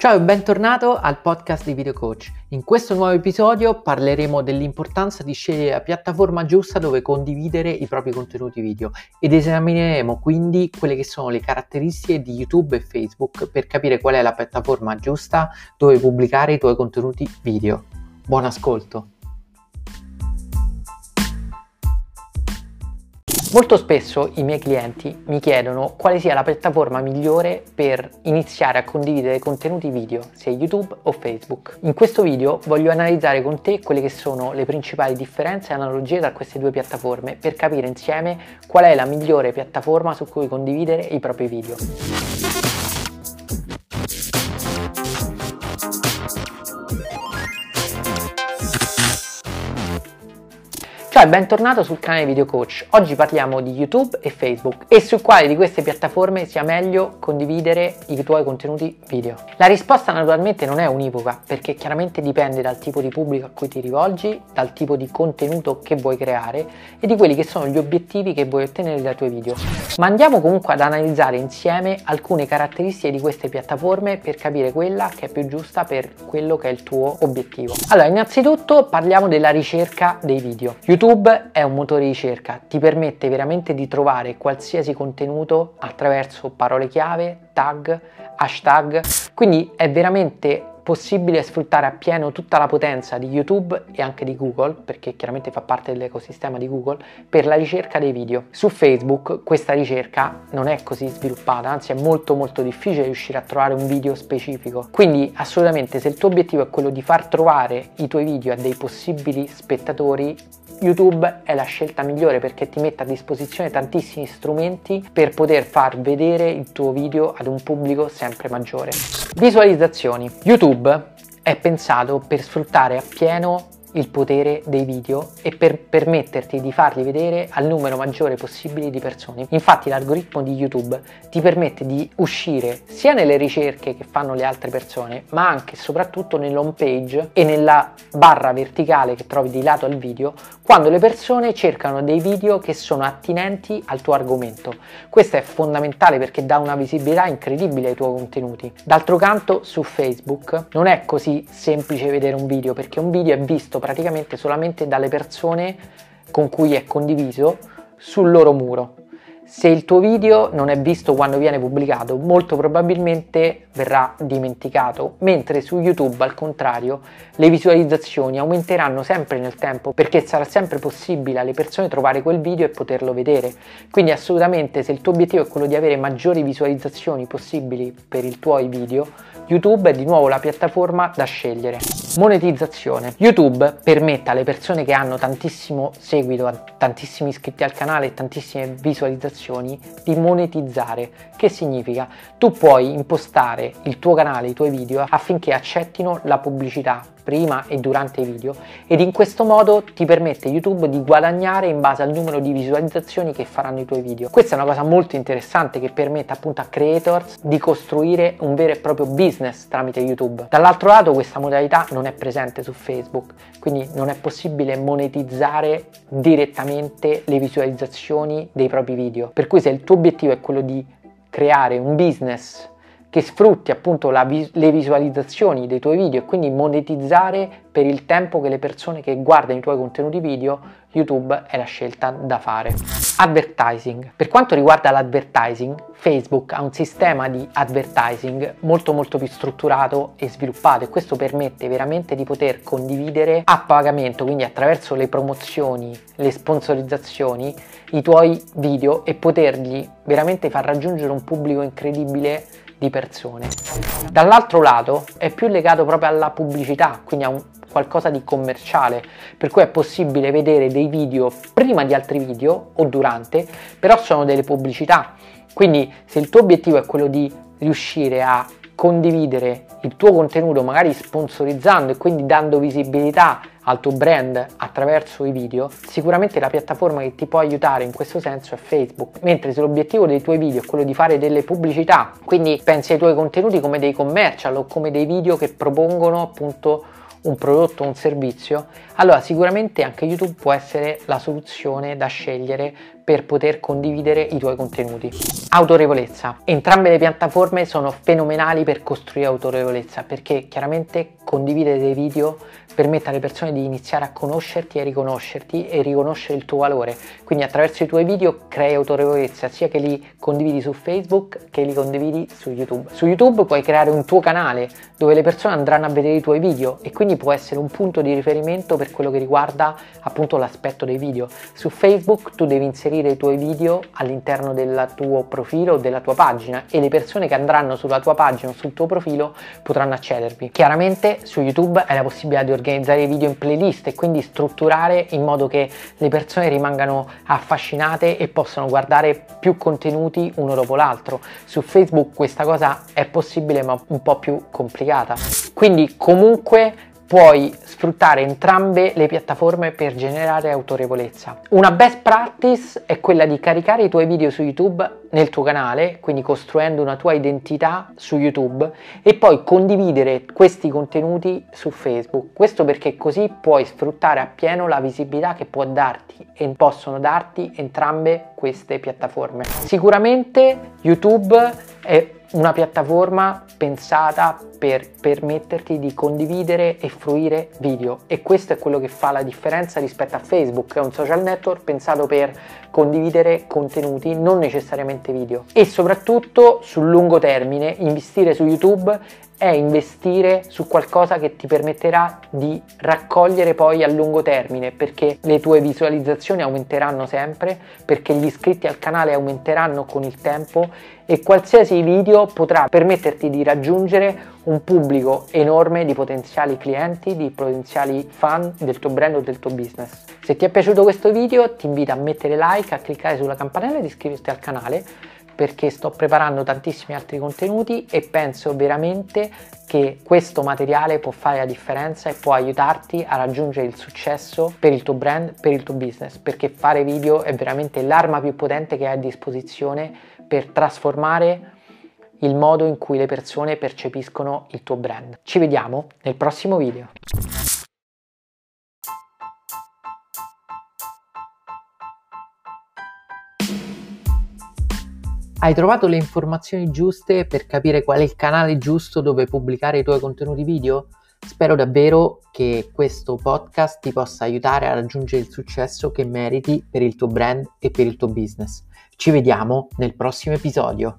Ciao e bentornato al podcast di Video Coach. In questo nuovo episodio parleremo dell'importanza di scegliere la piattaforma giusta dove condividere i propri contenuti video ed esamineremo quindi quelle che sono le caratteristiche di YouTube e Facebook per capire qual è la piattaforma giusta dove pubblicare i tuoi contenuti video. Buon ascolto! Molto spesso i miei clienti mi chiedono quale sia la piattaforma migliore per iniziare a condividere contenuti video, sia YouTube o Facebook. In questo video voglio analizzare con te quelle che sono le principali differenze e analogie tra queste due piattaforme per capire insieme qual è la migliore piattaforma su cui condividere i propri video. Ciao e bentornato sul canale Video Coach. Oggi parliamo di YouTube e Facebook e su quali di queste piattaforme sia meglio condividere i tuoi contenuti video. La risposta naturalmente non è univoca perché chiaramente dipende dal tipo di pubblico a cui ti rivolgi, dal tipo di contenuto che vuoi creare e di quelli che sono gli obiettivi che vuoi ottenere dai tuoi video. Ma andiamo comunque ad analizzare insieme alcune caratteristiche di queste piattaforme per capire quella che è più giusta per quello che è il tuo obiettivo. Allora, innanzitutto parliamo della ricerca dei video. YouTube YouTube è un motore di ricerca, ti permette veramente di trovare qualsiasi contenuto attraverso parole chiave, tag, hashtag, quindi è veramente possibile sfruttare appieno tutta la potenza di YouTube e anche di Google, perché chiaramente fa parte dell'ecosistema di Google, per la ricerca dei video. Su Facebook questa ricerca non è così sviluppata, anzi è molto molto difficile riuscire a trovare un video specifico. Quindi assolutamente se il tuo obiettivo è quello di far trovare i tuoi video a dei possibili spettatori, YouTube è la scelta migliore perché ti mette a disposizione tantissimi strumenti per poter far vedere il tuo video ad un pubblico sempre maggiore. Visualizzazioni. YouTube è pensato per sfruttare appieno il potere dei video e per permetterti di farli vedere al numero maggiore possibile di persone. Infatti l'algoritmo di YouTube ti permette di uscire sia nelle ricerche che fanno le altre persone, ma anche e soprattutto nell'home page e nella barra verticale che trovi di lato al video quando le persone cercano dei video che sono attinenti al tuo argomento. Questo è fondamentale perché dà una visibilità incredibile ai tuoi contenuti. D'altro canto su Facebook non è così semplice vedere un video perché un video è visto praticamente solamente dalle persone con cui è condiviso sul loro muro. Se il tuo video non è visto quando viene pubblicato, molto probabilmente verrà dimenticato, mentre su YouTube al contrario le visualizzazioni aumenteranno sempre nel tempo perché sarà sempre possibile alle persone trovare quel video e poterlo vedere. Quindi assolutamente se il tuo obiettivo è quello di avere maggiori visualizzazioni possibili per i tuoi video, YouTube è di nuovo la piattaforma da scegliere. Monetizzazione. YouTube permette alle persone che hanno tantissimo seguito, tantissimi iscritti al canale e tantissime visualizzazioni di monetizzare. Che significa? Tu puoi impostare il tuo canale, i tuoi video affinché accettino la pubblicità prima e durante i video ed in questo modo ti permette YouTube di guadagnare in base al numero di visualizzazioni che faranno i tuoi video. Questa è una cosa molto interessante che permette appunto a creators di costruire un vero e proprio business tramite YouTube. Dall'altro lato questa modalità non è presente su Facebook, quindi non è possibile monetizzare direttamente le visualizzazioni dei propri video. Per cui se il tuo obiettivo è quello di creare un business che sfrutti appunto vis- le visualizzazioni dei tuoi video e quindi monetizzare per il tempo che le persone che guardano i tuoi contenuti video, YouTube è la scelta da fare. Advertising. Per quanto riguarda l'advertising, Facebook ha un sistema di advertising molto molto più strutturato e sviluppato e questo permette veramente di poter condividere a pagamento, quindi attraverso le promozioni, le sponsorizzazioni, i tuoi video e potergli veramente far raggiungere un pubblico incredibile di persone. Dall'altro lato è più legato proprio alla pubblicità, quindi a un qualcosa di commerciale, per cui è possibile vedere dei video prima di altri video o durante, però sono delle pubblicità. Quindi se il tuo obiettivo è quello di riuscire a condividere il tuo contenuto magari sponsorizzando e quindi dando visibilità al tuo brand attraverso i video, sicuramente la piattaforma che ti può aiutare in questo senso è Facebook. Mentre se l'obiettivo dei tuoi video è quello di fare delle pubblicità, quindi pensi ai tuoi contenuti come dei commercial o come dei video che propongono appunto un prodotto o un servizio, allora sicuramente anche YouTube può essere la soluzione da scegliere per poter condividere i tuoi contenuti. Autorevolezza. Entrambe le piattaforme sono fenomenali per costruire autorevolezza perché chiaramente condividere dei video permette alle persone di iniziare a conoscerti e riconoscerti e riconoscere il tuo valore. Quindi attraverso i tuoi video crei autorevolezza sia che li condividi su Facebook che li condividi su YouTube. Su YouTube puoi creare un tuo canale dove le persone andranno a vedere i tuoi video e quindi può essere un punto di riferimento per quello che riguarda appunto l'aspetto dei video. Su Facebook tu devi inserire i tuoi video all'interno del tuo profilo o della tua pagina e le persone che andranno sulla tua pagina o sul tuo profilo potranno accedervi. Chiaramente su YouTube hai la possibilità di organizzare i video in playlist e quindi strutturare in modo che le persone rimangano affascinate e possano guardare più contenuti uno dopo l'altro. Su Facebook questa cosa è possibile ma un po' più complicata. Quindi comunque puoi sfruttare entrambe le piattaforme per generare autorevolezza. Una best practice è quella di caricare i tuoi video su YouTube nel tuo canale, quindi costruendo una tua identità su YouTube e poi condividere questi contenuti su Facebook. Questo perché così puoi sfruttare appieno la visibilità che può darti e possono darti entrambe queste piattaforme. Sicuramente YouTube è una piattaforma pensata per permetterti di condividere e fruire video e questo è quello che fa la differenza rispetto a Facebook, che è un social network pensato per condividere contenuti, non necessariamente video. E soprattutto sul lungo termine investire su YouTube è investire su qualcosa che ti permetterà di raccogliere poi a lungo termine perché le tue visualizzazioni aumenteranno sempre, perché gli iscritti al canale aumenteranno con il tempo e qualsiasi video potrà permetterti di raggiungere un pubblico enorme di potenziali clienti, di potenziali fan del tuo brand o del tuo business. Se ti è piaciuto questo video ti invito a mettere like, a cliccare sulla campanella e iscriverti al canale perché sto preparando tantissimi altri contenuti e penso veramente che questo materiale può fare la differenza e può aiutarti a raggiungere il successo per il tuo brand, per il tuo business, perché fare video è veramente l'arma più potente che hai a disposizione per trasformare il modo in cui le persone percepiscono il tuo brand. Ci vediamo nel prossimo video. Hai trovato le informazioni giuste per capire qual è il canale giusto dove pubblicare i tuoi contenuti video? Spero davvero che questo podcast ti possa aiutare a raggiungere il successo che meriti per il tuo brand e per il tuo business. Ci vediamo nel prossimo episodio.